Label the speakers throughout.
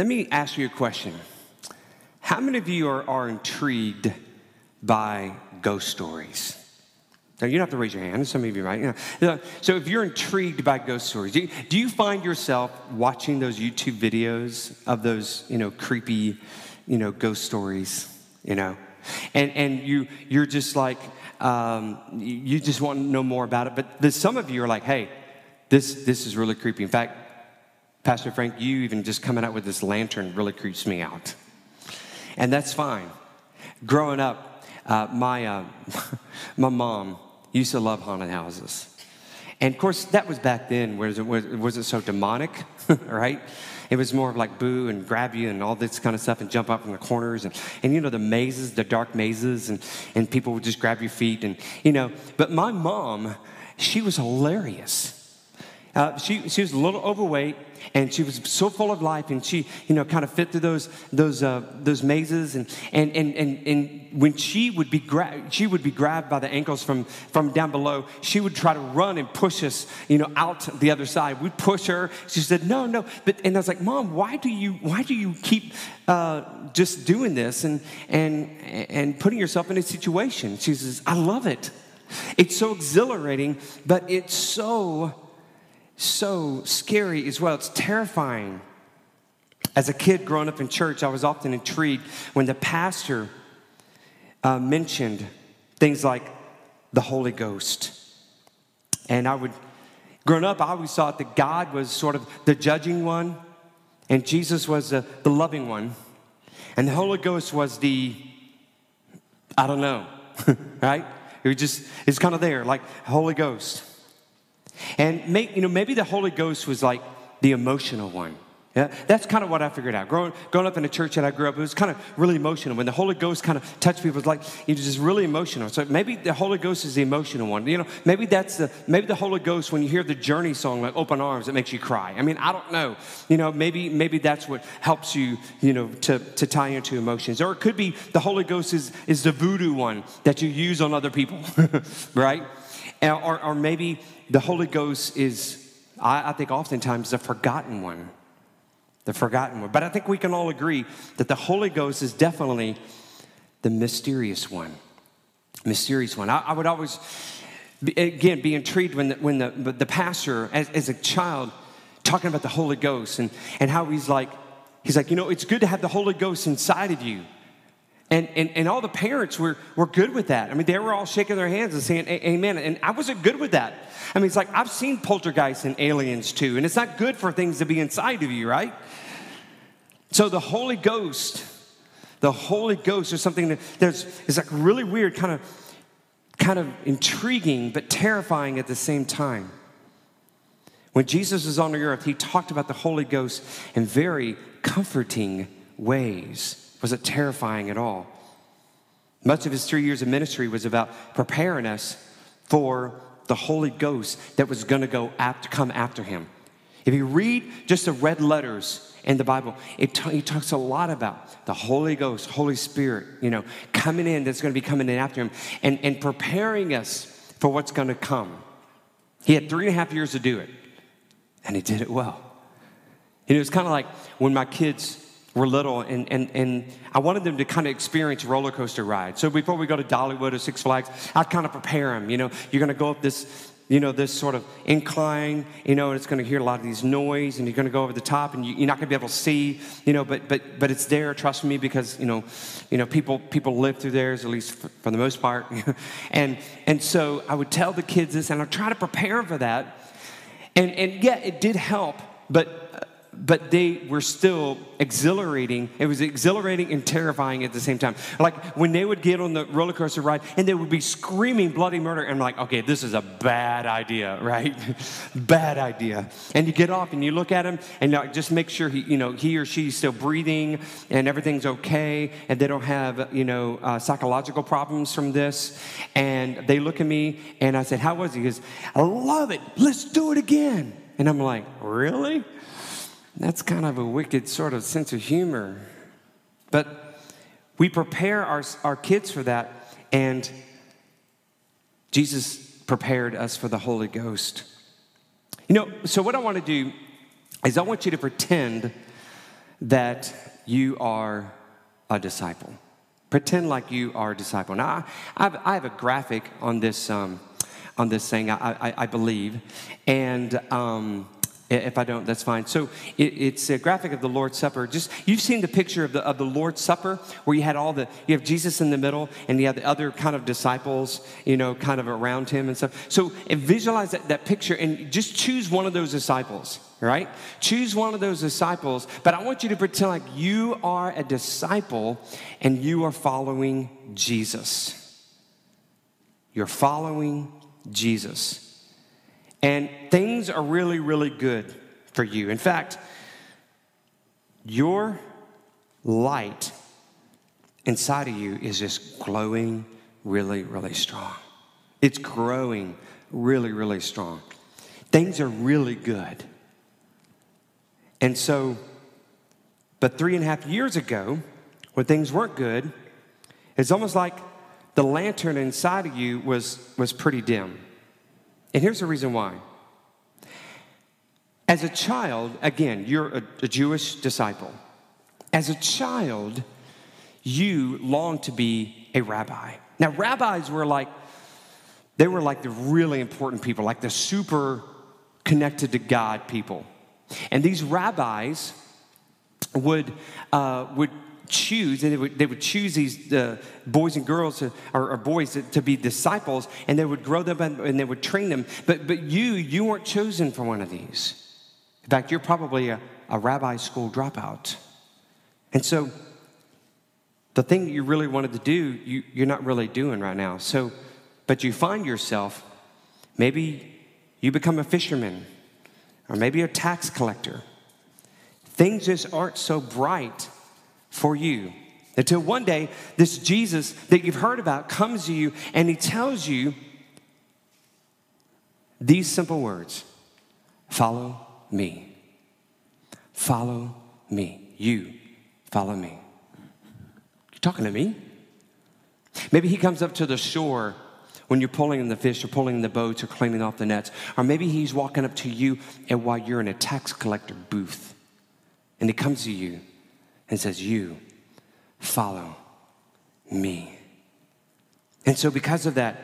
Speaker 1: let me ask you a question. How many of you are, are intrigued by ghost stories? Now, you don't have to raise your hand. Some of you might. You know. So, if you're intrigued by ghost stories, do you, do you find yourself watching those YouTube videos of those, you know, creepy, you know, ghost stories, you know? And, and you, you're just like, um, you just want to know more about it. But some of you are like, hey, this, this is really creepy. In fact, Pastor Frank, you even just coming out with this lantern really creeps me out. And that's fine. Growing up, uh, my, uh, my mom used to love haunted houses. And of course, that was back then, was it, was it so demonic, right? It was more of like boo and grab you and all this kind of stuff and jump up from the corners and, and you know, the mazes, the dark mazes, and, and people would just grab your feet and, you know. But my mom, she was hilarious. Uh, she, she was a little overweight and she was so full of life and she you know kind of fit through those those uh, those mazes. And and and and, and when she would be gra- she would be grabbed by the ankles from from down below she would try to run and push us you know out the other side. We'd push her. She said no no. But and i was like mom why do you why do you keep uh, just doing this and and and putting yourself in a situation? She says i love it. It's so exhilarating but it's so so scary as well. It's terrifying. As a kid growing up in church, I was often intrigued when the pastor uh, mentioned things like the Holy Ghost. And I would, growing up, I always thought that God was sort of the judging one, and Jesus was the, the loving one, and the Holy Ghost was the, I don't know, right? It was just, it's kind of there, like Holy Ghost. And may, you know, maybe the Holy Ghost was like the emotional one. Yeah, that's kind of what I figured out. Growing, growing up in a church that I grew up, it was kind of really emotional. When the Holy Ghost kind of touched people, it was like it was just really emotional. So maybe the Holy Ghost is the emotional one. You know, maybe that's the maybe the Holy Ghost when you hear the Journey song like "Open Arms," it makes you cry. I mean, I don't know. You know, maybe maybe that's what helps you. You know, to to tie into emotions. Or it could be the Holy Ghost is is the voodoo one that you use on other people, right? Or, or maybe the Holy Ghost is, I, I think, oftentimes the forgotten one. The forgotten one. But I think we can all agree that the Holy Ghost is definitely the mysterious one. Mysterious one. I, I would always, again, be intrigued when the, when the, the pastor, as, as a child, talking about the Holy Ghost and, and how he's like, he's like, you know, it's good to have the Holy Ghost inside of you. And, and, and all the parents were, were good with that. I mean, they were all shaking their hands and saying, Amen. And I wasn't good with that. I mean, it's like I've seen poltergeists and aliens too, and it's not good for things to be inside of you, right? So the Holy Ghost, the Holy Ghost is something that there's is like really weird, kind of kind of intriguing, but terrifying at the same time. When Jesus was on the earth, he talked about the Holy Ghost in very comforting ways. Was it terrifying at all? Much of his three years of ministry was about preparing us for the Holy Ghost that was going to go after, come after him. If you read just the red letters in the Bible, it t- he talks a lot about the Holy Ghost, Holy Spirit, you know, coming in, that's going to be coming in after him, and, and preparing us for what's going to come. He had three and a half years to do it, and he did it well. And it was kind of like when my kids were little, and, and, and I wanted them to kind of experience roller coaster ride. So before we go to Dollywood or Six Flags, I'd kind of prepare them. You know, you're going to go up this, you know, this sort of incline, you know, and it's going to hear a lot of these noise, and you're going to go over the top, and you, are not going to be able to see, you know, but but but it's there. Trust me, because you know, you know, people people live through theirs at least for, for the most part, and and so I would tell the kids this, and I try to prepare for that, and and yeah, it did help, but but they were still exhilarating. It was exhilarating and terrifying at the same time. Like when they would get on the roller coaster ride and they would be screaming bloody murder, and I'm like, okay, this is a bad idea, right? bad idea. And you get off and you look at him and just make sure he, you know, he or she's still breathing and everything's okay, and they don't have, you know, uh, psychological problems from this. And they look at me and I said, how was he? He goes, I love it. Let's do it again. And I'm like, really? That's kind of a wicked sort of sense of humor. But we prepare our, our kids for that, and Jesus prepared us for the Holy Ghost. You know, so what I want to do is I want you to pretend that you are a disciple. Pretend like you are a disciple. Now, I have, I have a graphic on this, um, on this thing, I, I, I believe. And um, if I don't, that's fine. So it, it's a graphic of the Lord's Supper. Just you've seen the picture of the of the Lord's Supper where you had all the you have Jesus in the middle and you have the other kind of disciples, you know, kind of around him and stuff. So visualize that, that picture and just choose one of those disciples, right? Choose one of those disciples, but I want you to pretend like you are a disciple and you are following Jesus. You're following Jesus. And things are really, really good for you. In fact, your light inside of you is just glowing really, really strong. It's growing really, really strong. Things are really good. And so, but three and a half years ago, when things weren't good, it's almost like the lantern inside of you was, was pretty dim. And here's the reason why. As a child, again, you're a, a Jewish disciple. As a child, you long to be a rabbi. Now, rabbis were like, they were like the really important people, like the super connected to God people. And these rabbis would, uh, would choose, and they would, they would choose these uh, boys and girls to, or, or, boys to, to, be disciples, and they would grow them and, and they would train them. But, but you, you weren't chosen for one of these. In fact, you're probably a, a rabbi school dropout. And so, the thing that you really wanted to do, you, you're not really doing right now. So, but you find yourself, maybe you become a fisherman, or maybe a tax collector. Things just aren't so bright for you. Until one day, this Jesus that you've heard about comes to you and he tells you these simple words Follow me. Follow me. You follow me. You talking to me? Maybe he comes up to the shore when you're pulling in the fish or pulling in the boats or cleaning off the nets. Or maybe he's walking up to you and while you're in a tax collector booth and he comes to you and says, You follow me. And so, because of that,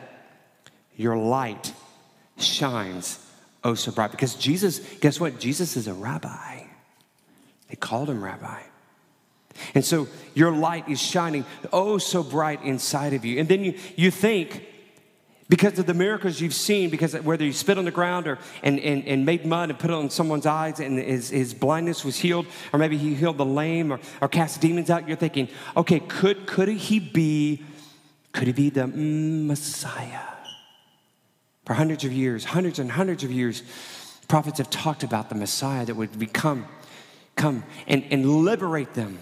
Speaker 1: your light shines oh so bright. Because Jesus, guess what? Jesus is a rabbi. They called him rabbi. And so your light is shining oh so bright inside of you. And then you, you think, because of the miracles you've seen, because whether you spit on the ground or and, and, and made mud and put it on someone's eyes and his, his blindness was healed, or maybe he healed the lame or, or cast demons out, you're thinking, okay, could, could he be, could he be the Messiah? For hundreds of years, hundreds and hundreds of years, prophets have talked about the Messiah that would become, come and, and liberate them.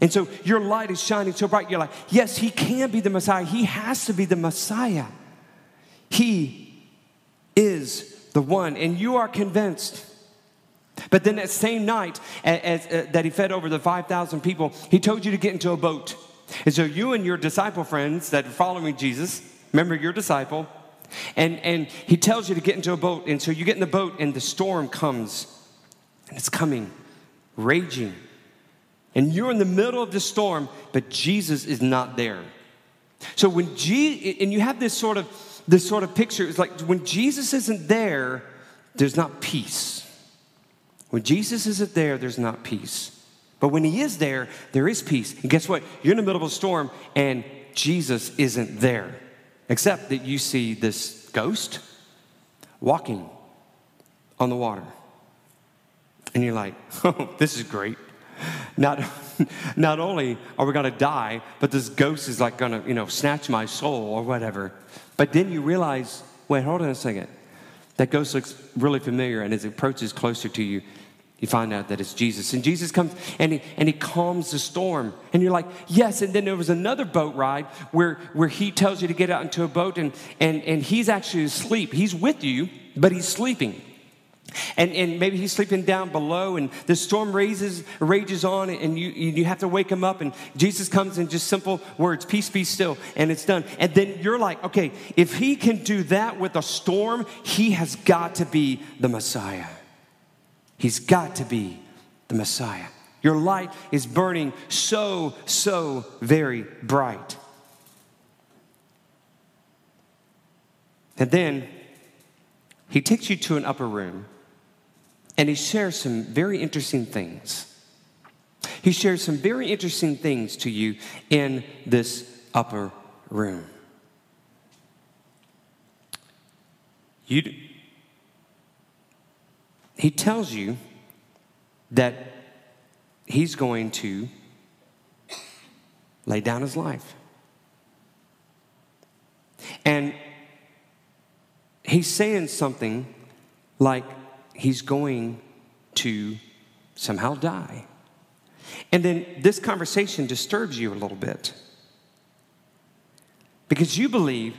Speaker 1: And so your light is shining so bright, you're like, yes, he can be the Messiah. He has to be the Messiah. He is the one, and you are convinced. But then that same night as, as, uh, that he fed over the 5,000 people, he told you to get into a boat. And so you and your disciple friends that are following Jesus, remember your disciple, and, and he tells you to get into a boat. And so you get in the boat, and the storm comes, and it's coming, raging and you're in the middle of the storm, but Jesus is not there. So when Je- and you have this sort of this sort of picture, it's like when Jesus isn't there, there's not peace. When Jesus isn't there, there's not peace. But when he is there, there is peace. And guess what? You're in the middle of a storm and Jesus isn't there. Except that you see this ghost walking on the water. And you're like, oh, this is great not, not only are we going to die, but this ghost is like going to, you know, snatch my soul or whatever. But then you realize, wait, hold on a second. That ghost looks really familiar, and as it approaches closer to you, you find out that it's Jesus. And Jesus comes and he, and he calms the storm. And you're like, yes. And then there was another boat ride where, where he tells you to get out into a boat, and, and, and he's actually asleep. He's with you, but he's sleeping. And, and maybe he's sleeping down below, and the storm raises, rages on, and you, you have to wake him up. And Jesus comes in just simple words Peace be still, and it's done. And then you're like, okay, if he can do that with a storm, he has got to be the Messiah. He's got to be the Messiah. Your light is burning so, so very bright. And then he takes you to an upper room and he shares some very interesting things. He shares some very interesting things to you in this upper room. You, he tells you that he's going to lay down his life. And he's saying something like he's going to somehow die. And then this conversation disturbs you a little bit because you believe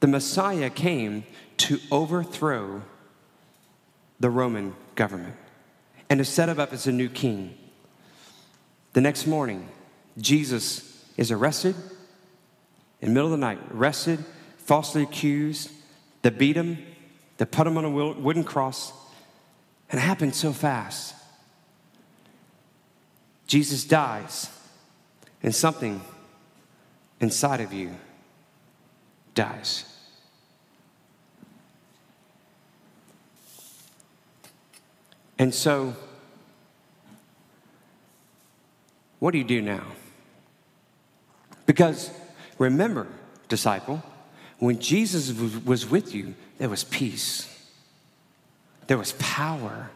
Speaker 1: the Messiah came to overthrow the Roman government and to set him up as a new king. The next morning, Jesus is arrested in the middle of the night, arrested, falsely accused. They beat him, they put him on a wooden cross, it happened so fast. Jesus dies, and something inside of you dies. And so, what do you do now? Because remember, disciple, when Jesus was with you, there was peace, there was power.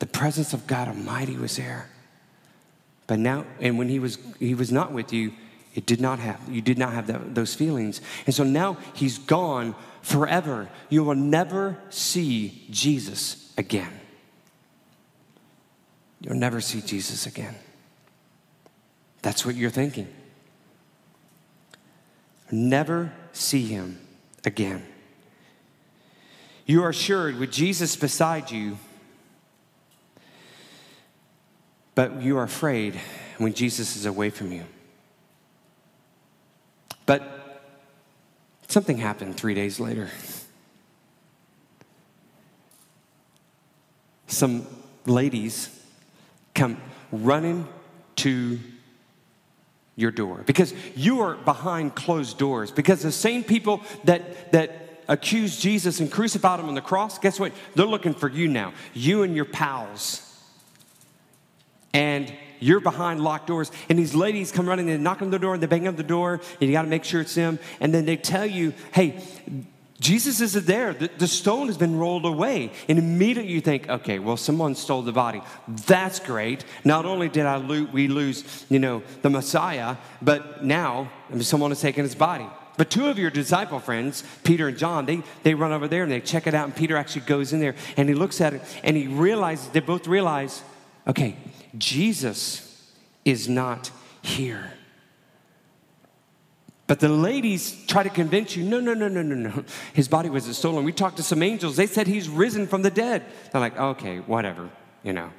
Speaker 1: The presence of God Almighty was there. But now, and when he was, he was not with you, it did not have, you did not have that, those feelings. And so now he's gone forever. You will never see Jesus again. You'll never see Jesus again. That's what you're thinking. Never see him again. You are assured with Jesus beside you, but you are afraid when Jesus is away from you. But something happened three days later. Some ladies come running to your door because you are behind closed doors because the same people that that accused Jesus and crucified him on the cross guess what they're looking for you now you and your pals and you're behind locked doors and these ladies come running and knock on the door and they bang on the door and you got to make sure it's them and then they tell you hey Jesus isn't there. The, the, stone has been rolled away. And immediately you think, okay, well, someone stole the body. That's great. Not only did I lo- we lose, you know, the Messiah, but now someone has taken his body. But two of your disciple friends, Peter and John, they, they run over there and they check it out. And Peter actually goes in there and he looks at it and he realizes, they both realize, okay, Jesus is not here. But the ladies try to convince you no, no, no, no, no, no. His body wasn't stolen. We talked to some angels. They said he's risen from the dead. They're like, okay, whatever, you know.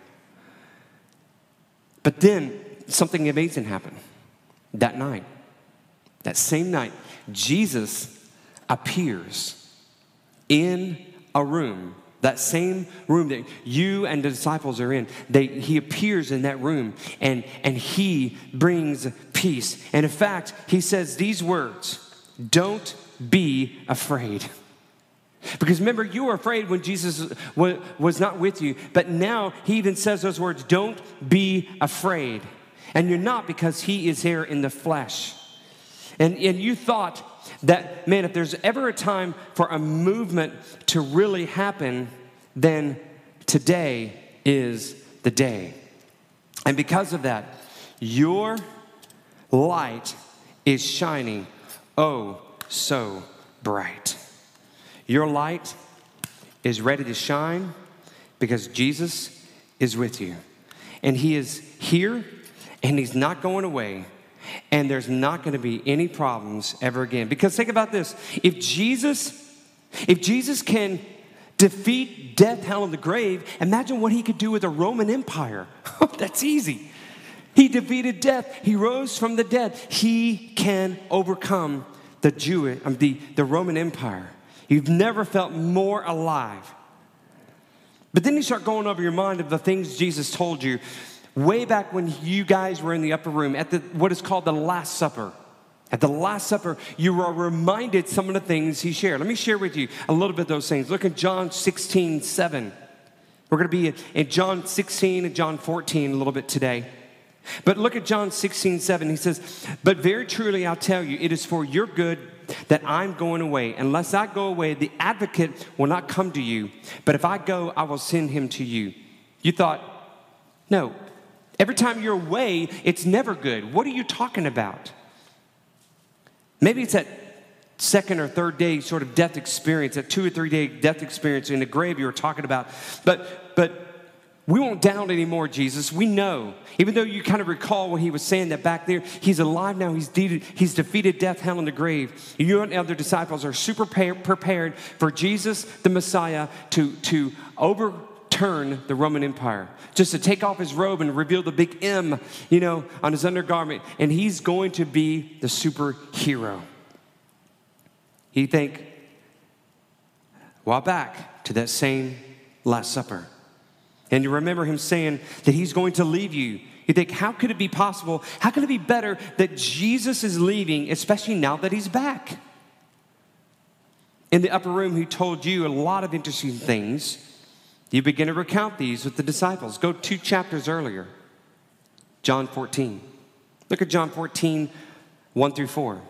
Speaker 1: But then something amazing happened that night. That same night, Jesus appears in a room that same room that you and the disciples are in, they, he appears in that room and, and he brings peace. And in fact, he says these words Don't be afraid. Because remember, you were afraid when Jesus was not with you, but now he even says those words Don't be afraid. And you're not because he is here in the flesh. And, and you thought that, man, if there's ever a time for a movement to really happen, then today is the day. And because of that, your light is shining oh so bright. Your light is ready to shine because Jesus is with you. And He is here and He's not going away and there's not going to be any problems ever again. Because think about this if Jesus, if Jesus can defeat death, hell, and the grave, imagine what he could do with the Roman Empire. That's easy. He defeated death, he rose from the dead. He can overcome the Jewish, um, the, the Roman Empire. You've never felt more alive. But then you start going over your mind of the things Jesus told you way back when you guys were in the upper room at the, what is called the Last Supper. At the Last Supper, you were reminded some of the things he shared. Let me share with you a little bit of those things. Look at John 16, 7. We're going to be in John 16 and John 14 a little bit today. But look at John 16, 7. He says, But very truly I'll tell you, it is for your good that I'm going away. Unless I go away, the advocate will not come to you. But if I go, I will send him to you. You thought, no. Every time you're away, it's never good. What are you talking about? Maybe it's that second or third day sort of death experience, that two or three day death experience in the grave you were talking about. But, but we won't doubt anymore, Jesus. We know. Even though you kind of recall when he was saying that back there, he's alive now. He's, de- he's defeated death, hell, and the grave. You and the other disciples are super prepared for Jesus, the Messiah, to, to overturn the Roman Empire. Just to take off his robe and reveal the big M, you know, on his undergarment. And he's going to be the superhero. You think, well, back to that same Last Supper. And you remember him saying that he's going to leave you. You think, how could it be possible? How could it be better that Jesus is leaving, especially now that he's back? In the upper room, he told you a lot of interesting things. You begin to recount these with the disciples. Go two chapters earlier, John 14. Look at John 14, 1 through 4.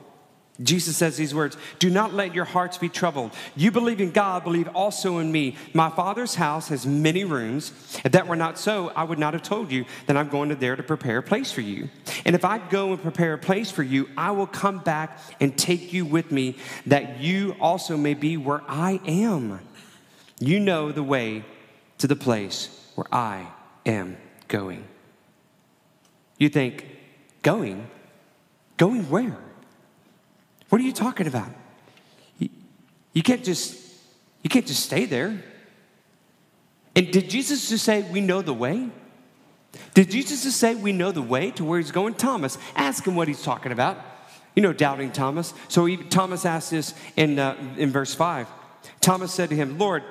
Speaker 1: Jesus says these words Do not let your hearts be troubled. You believe in God, believe also in me. My Father's house has many rooms. If that were not so, I would not have told you that I'm going to there to prepare a place for you. And if I go and prepare a place for you, I will come back and take you with me, that you also may be where I am. You know the way to the place where I am going. You think, going? Going where? What are you talking about? You, can't just you can't just stay there. And did Jesus just say we know the way? Did Jesus just say we know the way to where he's going? Thomas, ask him what he's talking about. You know, doubting Thomas. So he, Thomas asked this in, uh, in verse 5. Thomas said to him, Lord,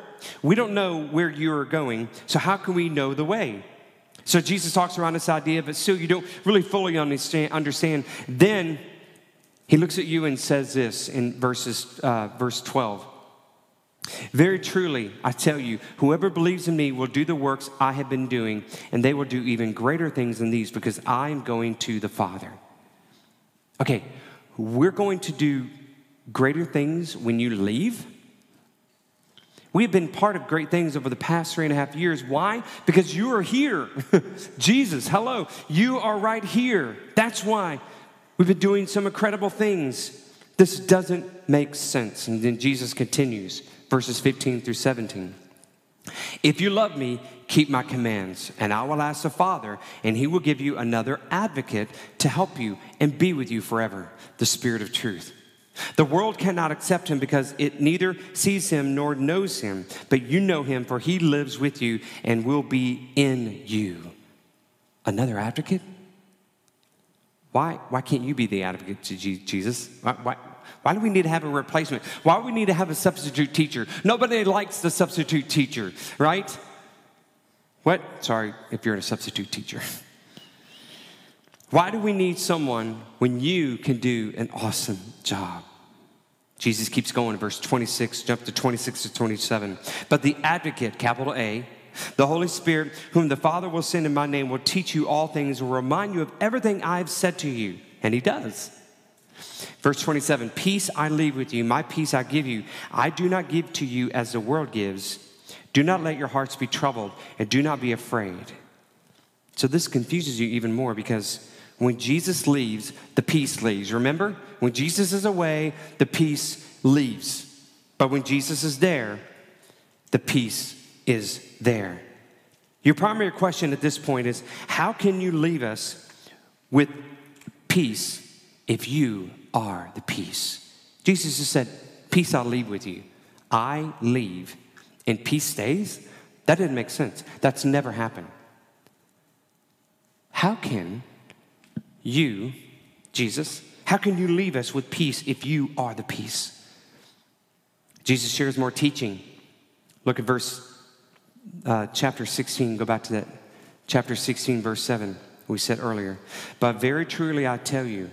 Speaker 1: we don't know where you are going, so how can we know the way? So Jesus talks around this idea, but still you don't really fully understand. Then he looks at you and says this in verses, uh, verse 12. Very truly, I tell you, whoever believes in me will do the works I have been doing, and they will do even greater things than these because I am going to the Father. Okay, we're going to do greater things when you leave. We have been part of great things over the past three and a half years. Why? Because you are here. Jesus, hello. You are right here. That's why. We've been doing some incredible things. This doesn't make sense. And then Jesus continues, verses 15 through 17. If you love me, keep my commands, and I will ask the Father, and he will give you another advocate to help you and be with you forever, the Spirit of truth. The world cannot accept him because it neither sees him nor knows him, but you know him, for he lives with you and will be in you. Another advocate? Why, why can't you be the advocate to Jesus? Why, why, why do we need to have a replacement? Why do we need to have a substitute teacher? Nobody likes the substitute teacher, right? What? Sorry if you're a substitute teacher. Why do we need someone when you can do an awesome job? Jesus keeps going in verse 26, jump to 26 to 27. But the advocate, capital A, the Holy Spirit, whom the Father will send in my name, will teach you all things, will remind you of everything I've said to you. And he does. Verse 27 Peace I leave with you, my peace I give you. I do not give to you as the world gives. Do not let your hearts be troubled, and do not be afraid. So this confuses you even more because when Jesus leaves, the peace leaves. Remember? When Jesus is away, the peace leaves. But when Jesus is there, the peace is there. Your primary question at this point is how can you leave us with peace if you are the peace? Jesus just said, Peace I'll leave with you. I leave and peace stays? That didn't make sense. That's never happened. How can you, Jesus, how can you leave us with peace if you are the peace? Jesus shares more teaching. Look at verse uh, chapter 16, go back to that chapter 16, verse 7, we said earlier. But very truly I tell you,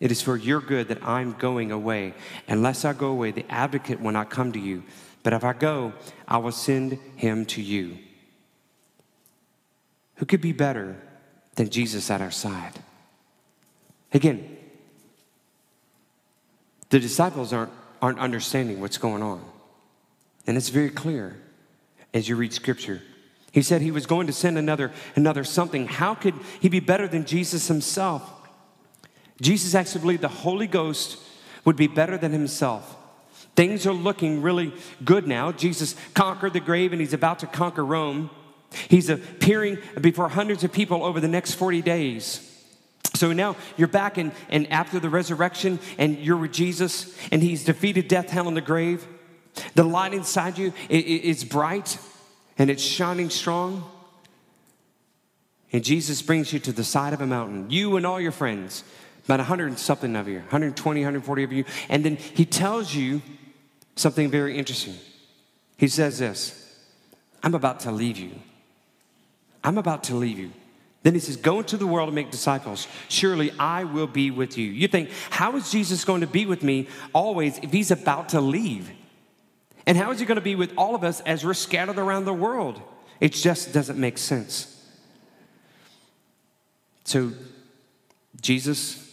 Speaker 1: it is for your good that I'm going away. Unless I go away, the advocate will not come to you. But if I go, I will send him to you. Who could be better than Jesus at our side? Again, the disciples aren't, aren't understanding what's going on. And it's very clear as you read scripture. He said he was going to send another, another something. How could he be better than Jesus himself? Jesus actually believed the Holy Ghost would be better than himself. Things are looking really good now. Jesus conquered the grave and he's about to conquer Rome. He's appearing before hundreds of people over the next 40 days. So now you're back and, and after the resurrection and you're with Jesus and he's defeated death, hell, and the grave. The light inside you is bright and it's shining strong. And Jesus brings you to the side of a mountain, you and all your friends, about 100 and something of you, 120, 140 of you. And then he tells you something very interesting. He says this I'm about to leave you. I'm about to leave you. Then he says, Go into the world and make disciples. Surely I will be with you. You think, how is Jesus going to be with me always if he's about to leave? And how is he going to be with all of us as we're scattered around the world? It just doesn't make sense. So Jesus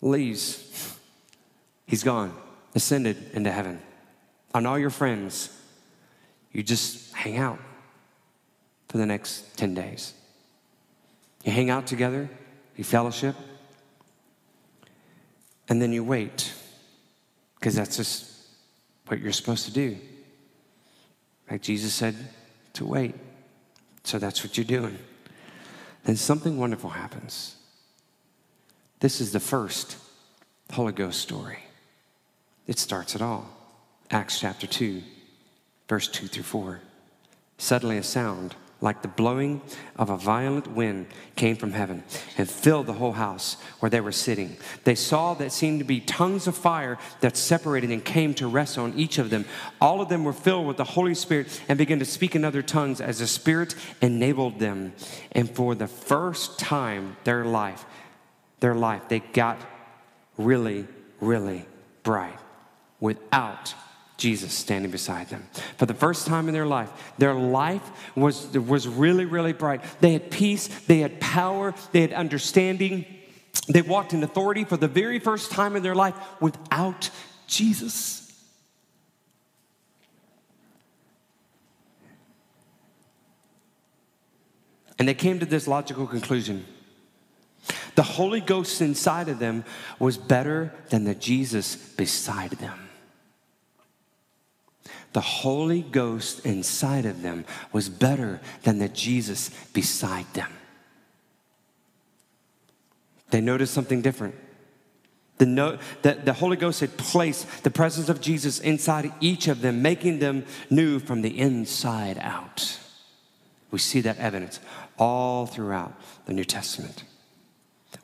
Speaker 1: leaves. He's gone, ascended into heaven. And all your friends, you just hang out for the next 10 days. You hang out together, you fellowship, and then you wait, because that's just what you're supposed to do. Like Jesus said to wait. So that's what you're doing. Then something wonderful happens. This is the first Holy Ghost story. It starts it all. Acts chapter 2, verse 2 through 4. Suddenly a sound like the blowing of a violent wind came from heaven and filled the whole house where they were sitting. They saw that seemed to be tongues of fire that separated and came to rest on each of them. All of them were filled with the Holy Spirit and began to speak in other tongues as the Spirit enabled them. And for the first time their life, their life, they got really, really bright without Jesus standing beside them. For the first time in their life, their life was, was really, really bright. They had peace, they had power, they had understanding. They walked in authority for the very first time in their life without Jesus. And they came to this logical conclusion the Holy Ghost inside of them was better than the Jesus beside them. The Holy Ghost inside of them was better than the Jesus beside them. They noticed something different. The, no, the, the Holy Ghost had placed the presence of Jesus inside each of them, making them new from the inside out. We see that evidence all throughout the New Testament.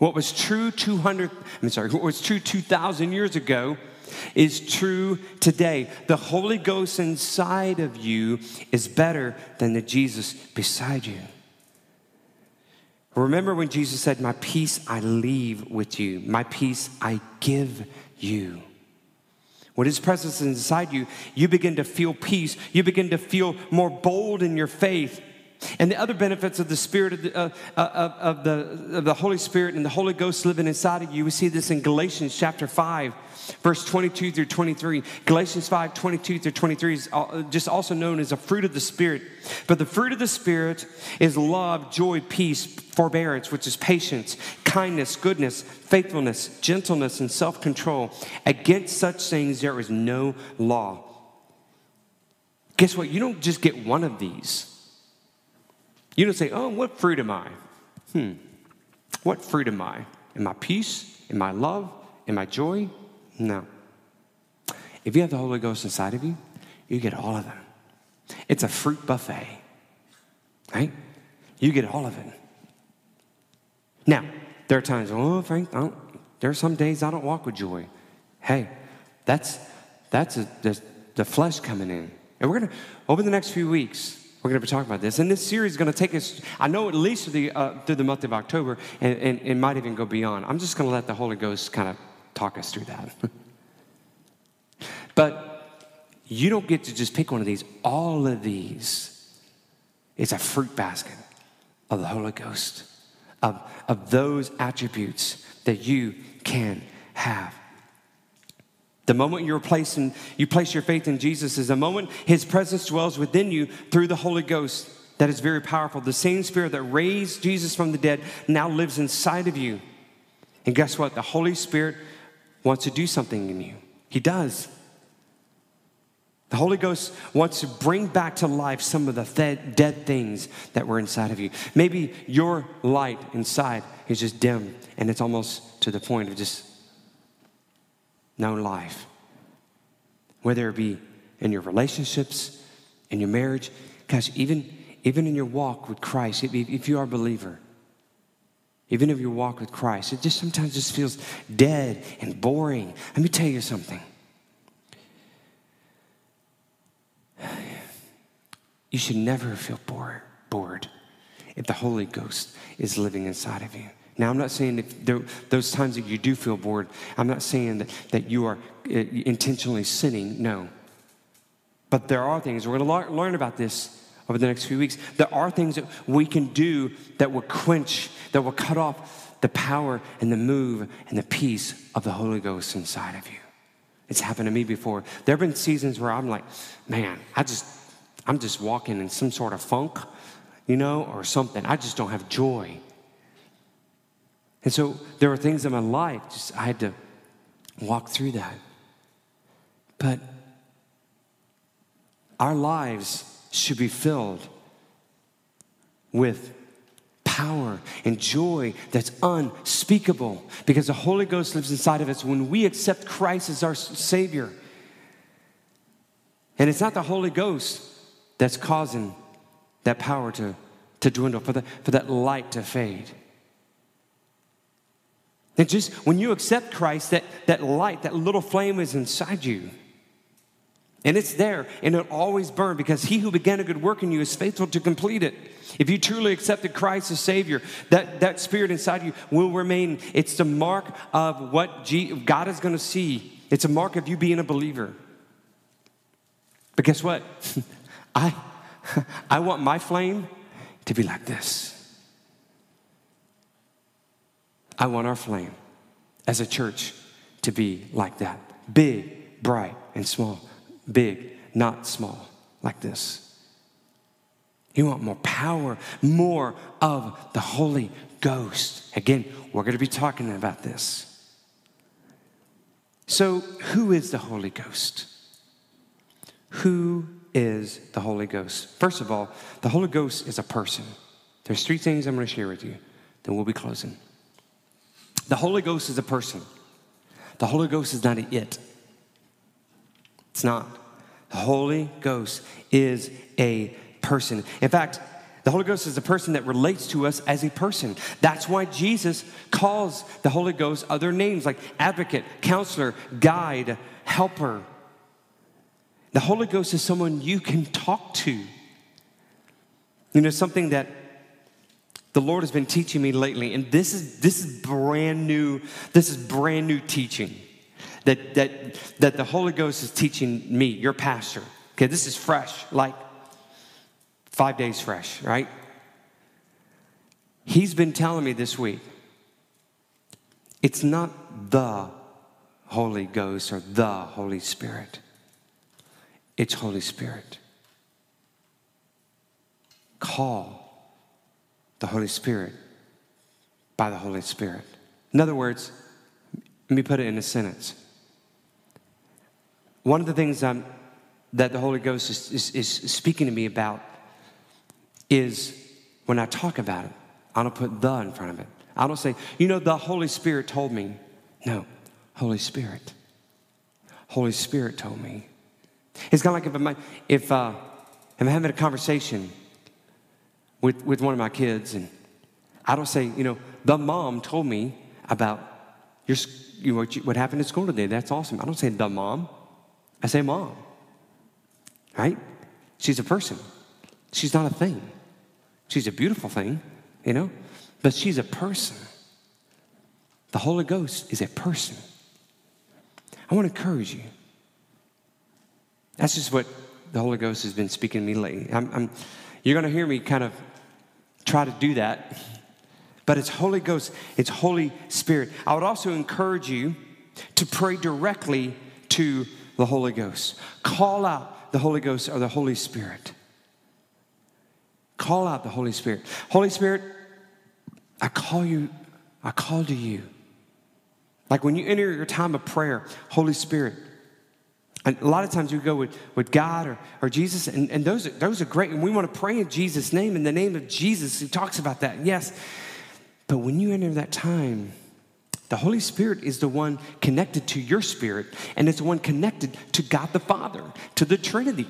Speaker 1: What was true 200, I'm sorry, what was true 2,000 years ago is true today. The Holy Ghost inside of you is better than the Jesus beside you. Remember when Jesus said, My peace I leave with you, my peace I give you. When His presence is inside you, you begin to feel peace. You begin to feel more bold in your faith. And the other benefits of the Spirit of the, uh, uh, of, the, of the Holy Spirit and the Holy Ghost living inside of you, we see this in Galatians chapter 5, verse 22 through 23. Galatians 5, 22 through 23 is just also known as a fruit of the Spirit. But the fruit of the Spirit is love, joy, peace, forbearance, which is patience, kindness, goodness, faithfulness, gentleness, and self control. Against such things there is no law. Guess what? You don't just get one of these. You don't say, oh, what fruit am I? Hmm. What fruit am I? Am I peace? Am I love? Am I joy? No. If you have the Holy Ghost inside of you, you get all of them. It's a fruit buffet, right? You get all of it. Now, there are times, oh, Frank, there are some days I don't walk with joy. Hey, that's that's a, the, the flesh coming in. And we're gonna over the next few weeks, We're going to be talking about this. And this series is going to take us, I know, at least through the, uh, through the month of October, and, and it might even go beyond. I'm just going to let the Holy Ghost kind of talk us through that. but you don't get to just pick one of these. All of these is a fruit basket of the Holy Ghost, of, of those attributes that you can have. The moment you're placing, you place your faith in Jesus is the moment his presence dwells within you through the Holy Ghost. That is very powerful. The same spirit that raised Jesus from the dead now lives inside of you. And guess what? The Holy Spirit wants to do something in you. He does. The Holy Ghost wants to bring back to life some of the th- dead things that were inside of you. Maybe your light inside is just dim and it's almost to the point of just no life. Whether it be in your relationships, in your marriage, guys, even, even in your walk with Christ, if, if you are a believer, even if you walk with Christ, it just sometimes just feels dead and boring. Let me tell you something. You should never feel bored, bored if the Holy Ghost is living inside of you. Now, I'm not saying if there, those times that you do feel bored, I'm not saying that, that you are uh, intentionally sinning. No. But there are things, we're going to learn about this over the next few weeks. There are things that we can do that will quench, that will cut off the power and the move and the peace of the Holy Ghost inside of you. It's happened to me before. There have been seasons where I'm like, man, I just, I'm just walking in some sort of funk, you know, or something. I just don't have joy. And so there were things in my life, just I had to walk through that. But our lives should be filled with power and joy that's unspeakable because the Holy Ghost lives inside of us when we accept Christ as our Savior. And it's not the Holy Ghost that's causing that power to, to dwindle, for, the, for that light to fade. That just when you accept Christ, that, that light, that little flame is inside you. And it's there, and it'll always burn because he who began a good work in you is faithful to complete it. If you truly accepted Christ as Savior, that, that spirit inside you will remain. It's the mark of what God is going to see. It's a mark of you being a believer. But guess what? I, I want my flame to be like this. I want our flame as a church to be like that big, bright, and small. Big, not small, like this. You want more power, more of the Holy Ghost. Again, we're going to be talking about this. So, who is the Holy Ghost? Who is the Holy Ghost? First of all, the Holy Ghost is a person. There's three things I'm going to share with you, then we'll be closing. The Holy Ghost is a person. The Holy Ghost is not an it. It's not. The Holy Ghost is a person. In fact, the Holy Ghost is a person that relates to us as a person. That's why Jesus calls the Holy Ghost other names like advocate, counselor, guide, helper. The Holy Ghost is someone you can talk to. You know, something that the Lord has been teaching me lately, and this is this is brand new, this is brand new teaching that that that the Holy Ghost is teaching me, your pastor. Okay, this is fresh, like five days fresh, right? He's been telling me this week. It's not the Holy Ghost or the Holy Spirit. It's Holy Spirit. Call the Holy Spirit by the Holy Spirit. In other words, let me put it in a sentence. One of the things I'm, that the Holy Ghost is, is, is speaking to me about is when I talk about it, I don't put the in front of it. I don't say, you know, the Holy Spirit told me. No, Holy Spirit. Holy Spirit told me. It's kind of like if I'm, if, uh, if I'm having a conversation with, with one of my kids, and I don't say, you know, the mom told me about your, you what, you, what happened at school today. That's awesome. I don't say the mom. I say mom. Right? She's a person. She's not a thing. She's a beautiful thing, you know, but she's a person. The Holy Ghost is a person. I want to encourage you. That's just what the Holy Ghost has been speaking to me lately. I'm, I'm, you're going to hear me kind of try to do that, but it's Holy Ghost, it's Holy Spirit. I would also encourage you to pray directly to the Holy Ghost. Call out the Holy Ghost or the Holy Spirit. Call out the Holy Spirit. Holy Spirit, I call you, I call to you. Like when you enter your time of prayer, Holy Spirit. And a lot of times we go with, with God or, or Jesus, and, and those, are, those are great. And we want to pray in Jesus' name, in the name of Jesus. He talks about that, yes. But when you enter that time, the Holy Spirit is the one connected to your spirit, and it's the one connected to God the Father, to the Trinity.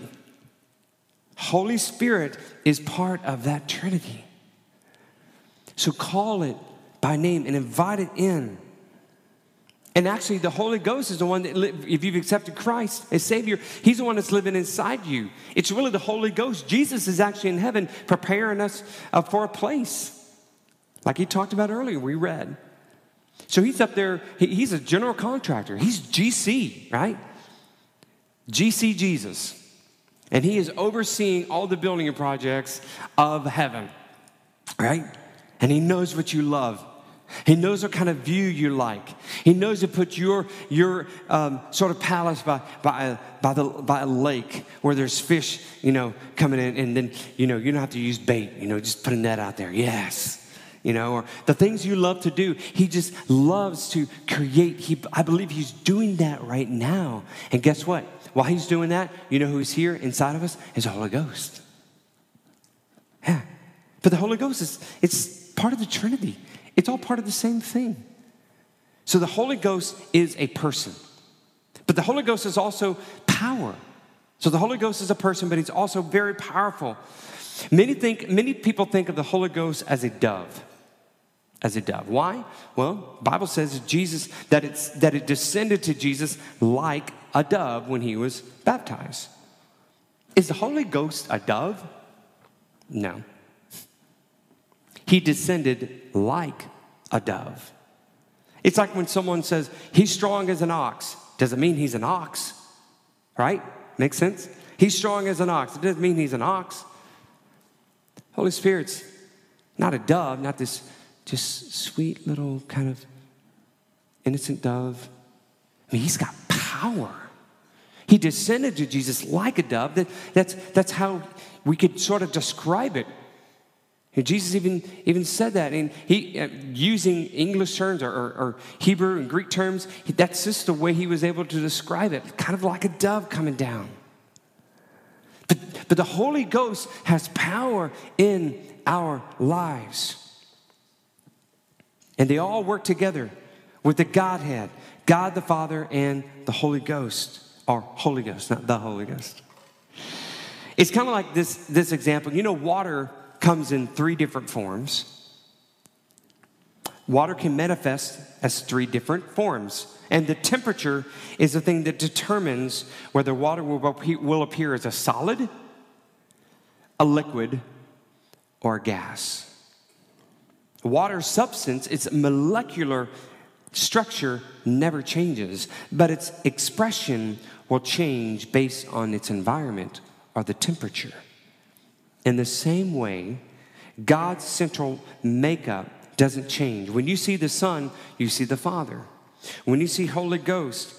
Speaker 1: Holy Spirit is part of that Trinity. So call it by name and invite it in. And actually, the Holy Ghost is the one that, if you've accepted Christ as Savior, He's the one that's living inside you. It's really the Holy Ghost. Jesus is actually in heaven preparing us uh, for a place. Like He talked about earlier, we read. So He's up there, He's a general contractor. He's GC, right? GC Jesus. And He is overseeing all the building projects of heaven, right? And He knows what you love. He knows what kind of view you like. He knows to put your, your um, sort of palace by, by, by, the, by a lake where there's fish, you know, coming in, and then, you know, you don't have to use bait, you know, just put a net out there. Yes. You know, or the things you love to do, he just loves to create. He, I believe he's doing that right now. And guess what? While he's doing that, you know who's here inside of us? Is the Holy Ghost. Yeah. But the Holy Ghost is it's part of the Trinity. It's all part of the same thing. So the Holy Ghost is a person. But the Holy Ghost is also power. So the Holy Ghost is a person, but he's also very powerful. Many think many people think of the Holy Ghost as a dove. As a dove. Why? Well, Bible says Jesus that it's that it descended to Jesus like a dove when he was baptized. Is the Holy Ghost a dove? No. He descended like a dove. It's like when someone says, he's strong as an ox. Doesn't mean he's an ox, right? Makes sense? He's strong as an ox. It doesn't mean he's an ox. Holy Spirit's not a dove, not this just sweet little kind of innocent dove. I mean, he's got power. He descended to Jesus like a dove. That, that's, that's how we could sort of describe it. And Jesus even, even said that. And he, uh, using English terms or, or, or, Hebrew and Greek terms, that's just the way he was able to describe it, kind of like a dove coming down. But, but the Holy Ghost has power in our lives. And they all work together with the Godhead God the Father and the Holy Ghost, or Holy Ghost, not the Holy Ghost. It's kind of like this, this example. You know, water comes in three different forms. Water can manifest as three different forms. And the temperature is the thing that determines whether water will appear as a solid, a liquid, or a gas. Water substance, its molecular structure never changes, but its expression will change based on its environment or the temperature. In the same way, God's central makeup doesn't change. When you see the Son, you see the Father. When you see Holy Ghost,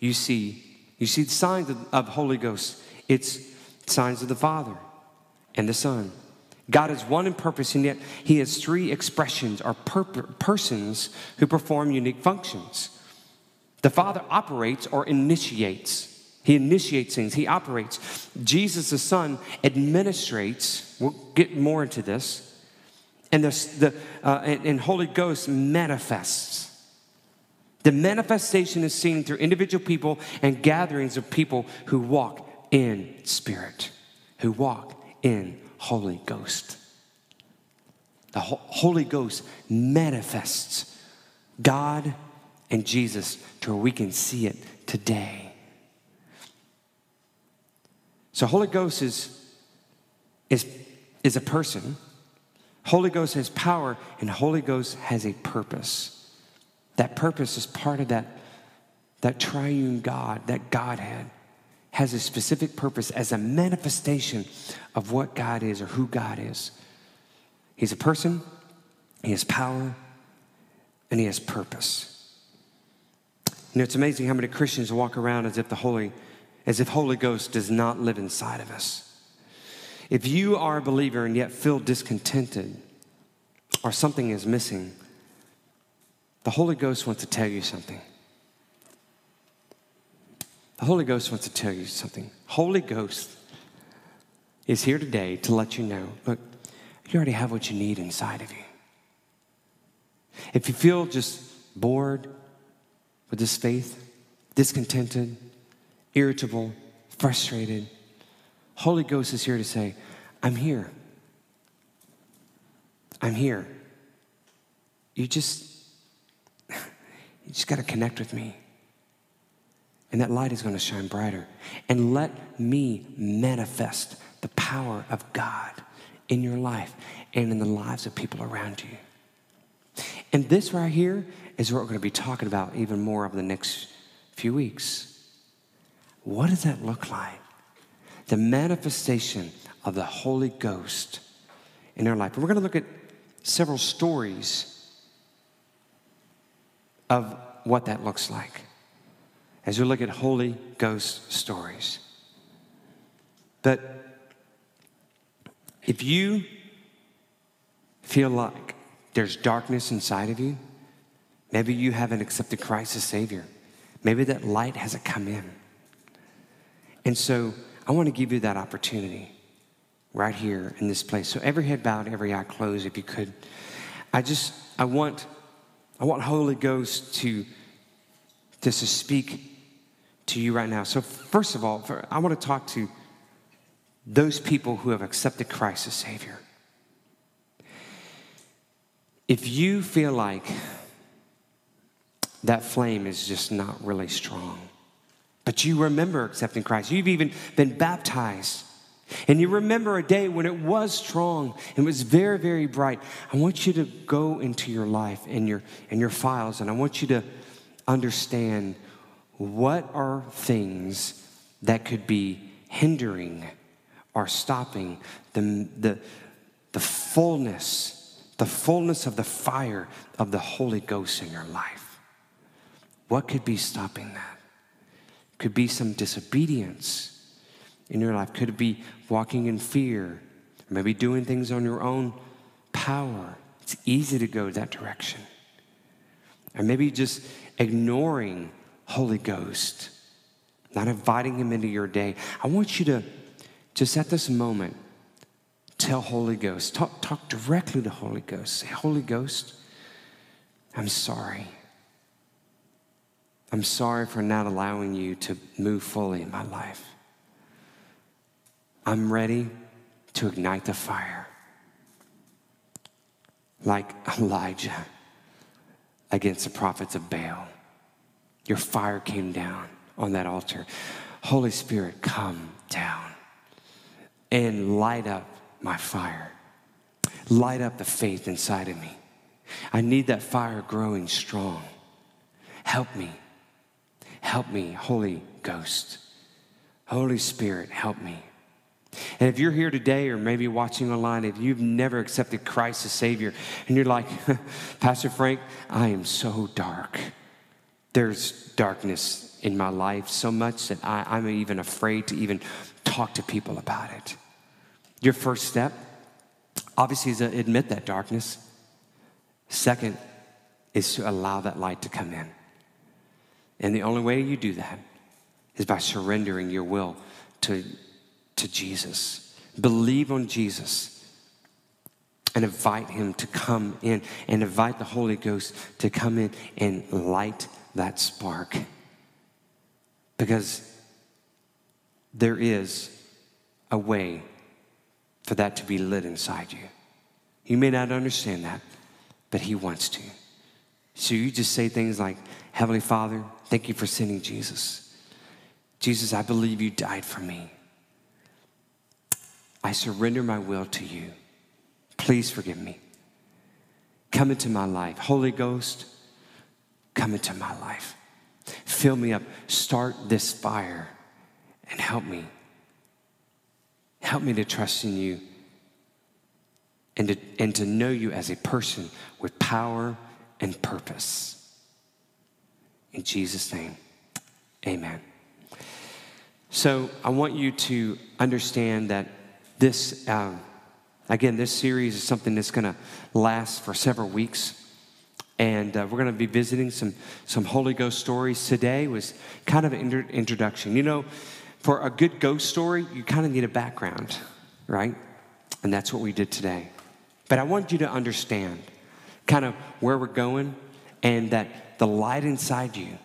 Speaker 1: you see you see the signs of, of Holy Ghost. It's signs of the Father and the Son. God is one in purpose, and yet He has three expressions or per- persons who perform unique functions. The Father operates or initiates. He initiates things, he operates. Jesus, the Son, administrates. We'll get more into this. And, the, the, uh, and, and Holy Ghost manifests. The manifestation is seen through individual people and gatherings of people who walk in spirit, who walk in Holy Ghost. The Holy Ghost manifests God and Jesus to where we can see it today. So Holy Ghost is, is is a person, Holy Ghost has power, and Holy Ghost has a purpose. That purpose is part of that, that triune God, that Godhead, has a specific purpose as a manifestation of what God is or who God is. He's a person, He has power, and He has purpose. You know, it's amazing how many Christians walk around as if the Holy, as if Holy Ghost does not live inside of us. If you are a believer and yet feel discontented or something is missing, the Holy Ghost wants to tell you something. The Holy Ghost wants to tell you something. Holy Ghost is here today to let you know look, you already have what you need inside of you. If you feel just bored with this faith, discontented, irritable, frustrated, Holy Ghost is here to say, I'm here. I'm here. You just, you just got to connect with me. And that light is going to shine brighter. And let me manifest the power of God in your life and in the lives of people around you. And this right here is what we're going to be talking about even more over the next few weeks. What does that look like? the manifestation of the Holy Ghost in our life. And we're going to look at several stories of what that looks like as we look at Holy Ghost stories. But if you feel like there's darkness inside of you, maybe you haven't accepted Christ as Savior, maybe that light hasn't come in. And so I want to give you that opportunity right here in this place. So every head bowed, every eye closed, if you could. I just, I want, I want Holy Ghost to, to speak to you right now. So first of all, for, I want to talk to those people who have accepted Christ as Savior. If you feel like that flame is just not really strong, but you remember accepting Christ. You've even been baptized. And you remember a day when it was strong and was very, very bright. I want you to go into your life and your, and your files, and I want you to understand what are things that could be hindering or stopping the, the, the fullness, the fullness of the fire of the Holy Ghost in your life. What could be stopping that? Could be some disobedience in your life. Could be walking in fear? Maybe doing things on your own power. It's easy to go that direction. Or maybe just ignoring Holy Ghost, not inviting Him into your day. I want you to just at this moment tell Holy Ghost, talk, talk directly to Holy Ghost. Say, Holy Ghost, I'm sorry. I'm sorry for not allowing you to move fully in my life. I'm ready to ignite the fire. Like Elijah against the prophets of Baal. Your fire came down on that altar. Holy Spirit, come down and light up my fire. Light up the faith inside of me. I need that fire growing strong. Help me Help me, Holy Ghost. Holy Spirit, help me. And if you're here today or maybe watching online, if you've never accepted Christ as Savior and you're like, Pastor Frank, I am so dark. There's darkness in my life so much that I, I'm even afraid to even talk to people about it. Your first step, obviously, is to admit that darkness. Second, is to allow that light to come in. And the only way you do that is by surrendering your will to, to Jesus. Believe on Jesus and invite Him to come in and invite the Holy Ghost to come in and light that spark. Because there is a way for that to be lit inside you. You may not understand that, but He wants to. So you just say things like, Heavenly Father, thank you for sending Jesus. Jesus, I believe you died for me. I surrender my will to you. Please forgive me. Come into my life. Holy Ghost, come into my life. Fill me up. Start this fire and help me. Help me to trust in you and to, and to know you as a person with power and purpose. In Jesus' name, amen. So I want you to understand that this, um, again, this series is something that's going to last for several weeks. And uh, we're going to be visiting some, some Holy Ghost stories. Today was kind of an inter- introduction. You know, for a good ghost story, you kind of need a background, right? And that's what we did today. But I want you to understand kind of where we're going and that the light inside you,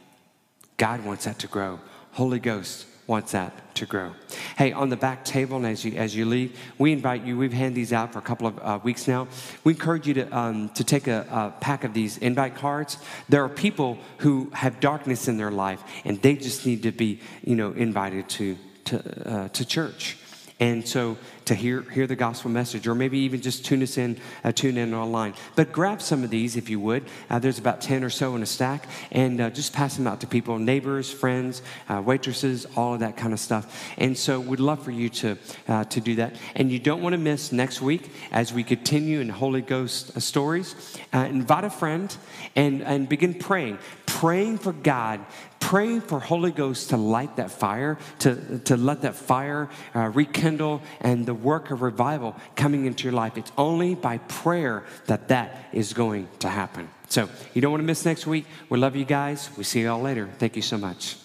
Speaker 1: God wants that to grow. Holy Ghost wants that to grow. Hey, on the back table, and as you as you leave, we invite you. We've handed these out for a couple of uh, weeks now. We encourage you to um, to take a, a, pack of these invite cards. There are people who have darkness in their life, and they just need to be, you know, invited to to uh, to church. And so to hear, hear the gospel message, or maybe even just tune us in, uh, tune in online. But grab some of these if you would. Uh, there's about 10 or so in a stack, and uh, just pass them out to people, neighbors, friends, uh, waitresses, all of that kind of stuff. And so we'd love for you to, uh, to do that. And you don't want to miss next week as we continue in Holy Ghost uh, stories. invite a friend and, and begin praying, praying for God praying for Holy Ghost to light that fire, to, to let that fire uh, rekindle and the work of revival coming into your life. It's only by prayer that that is going to happen. So you don't want to miss next week. We love you guys. We see you all later. Thank you so much.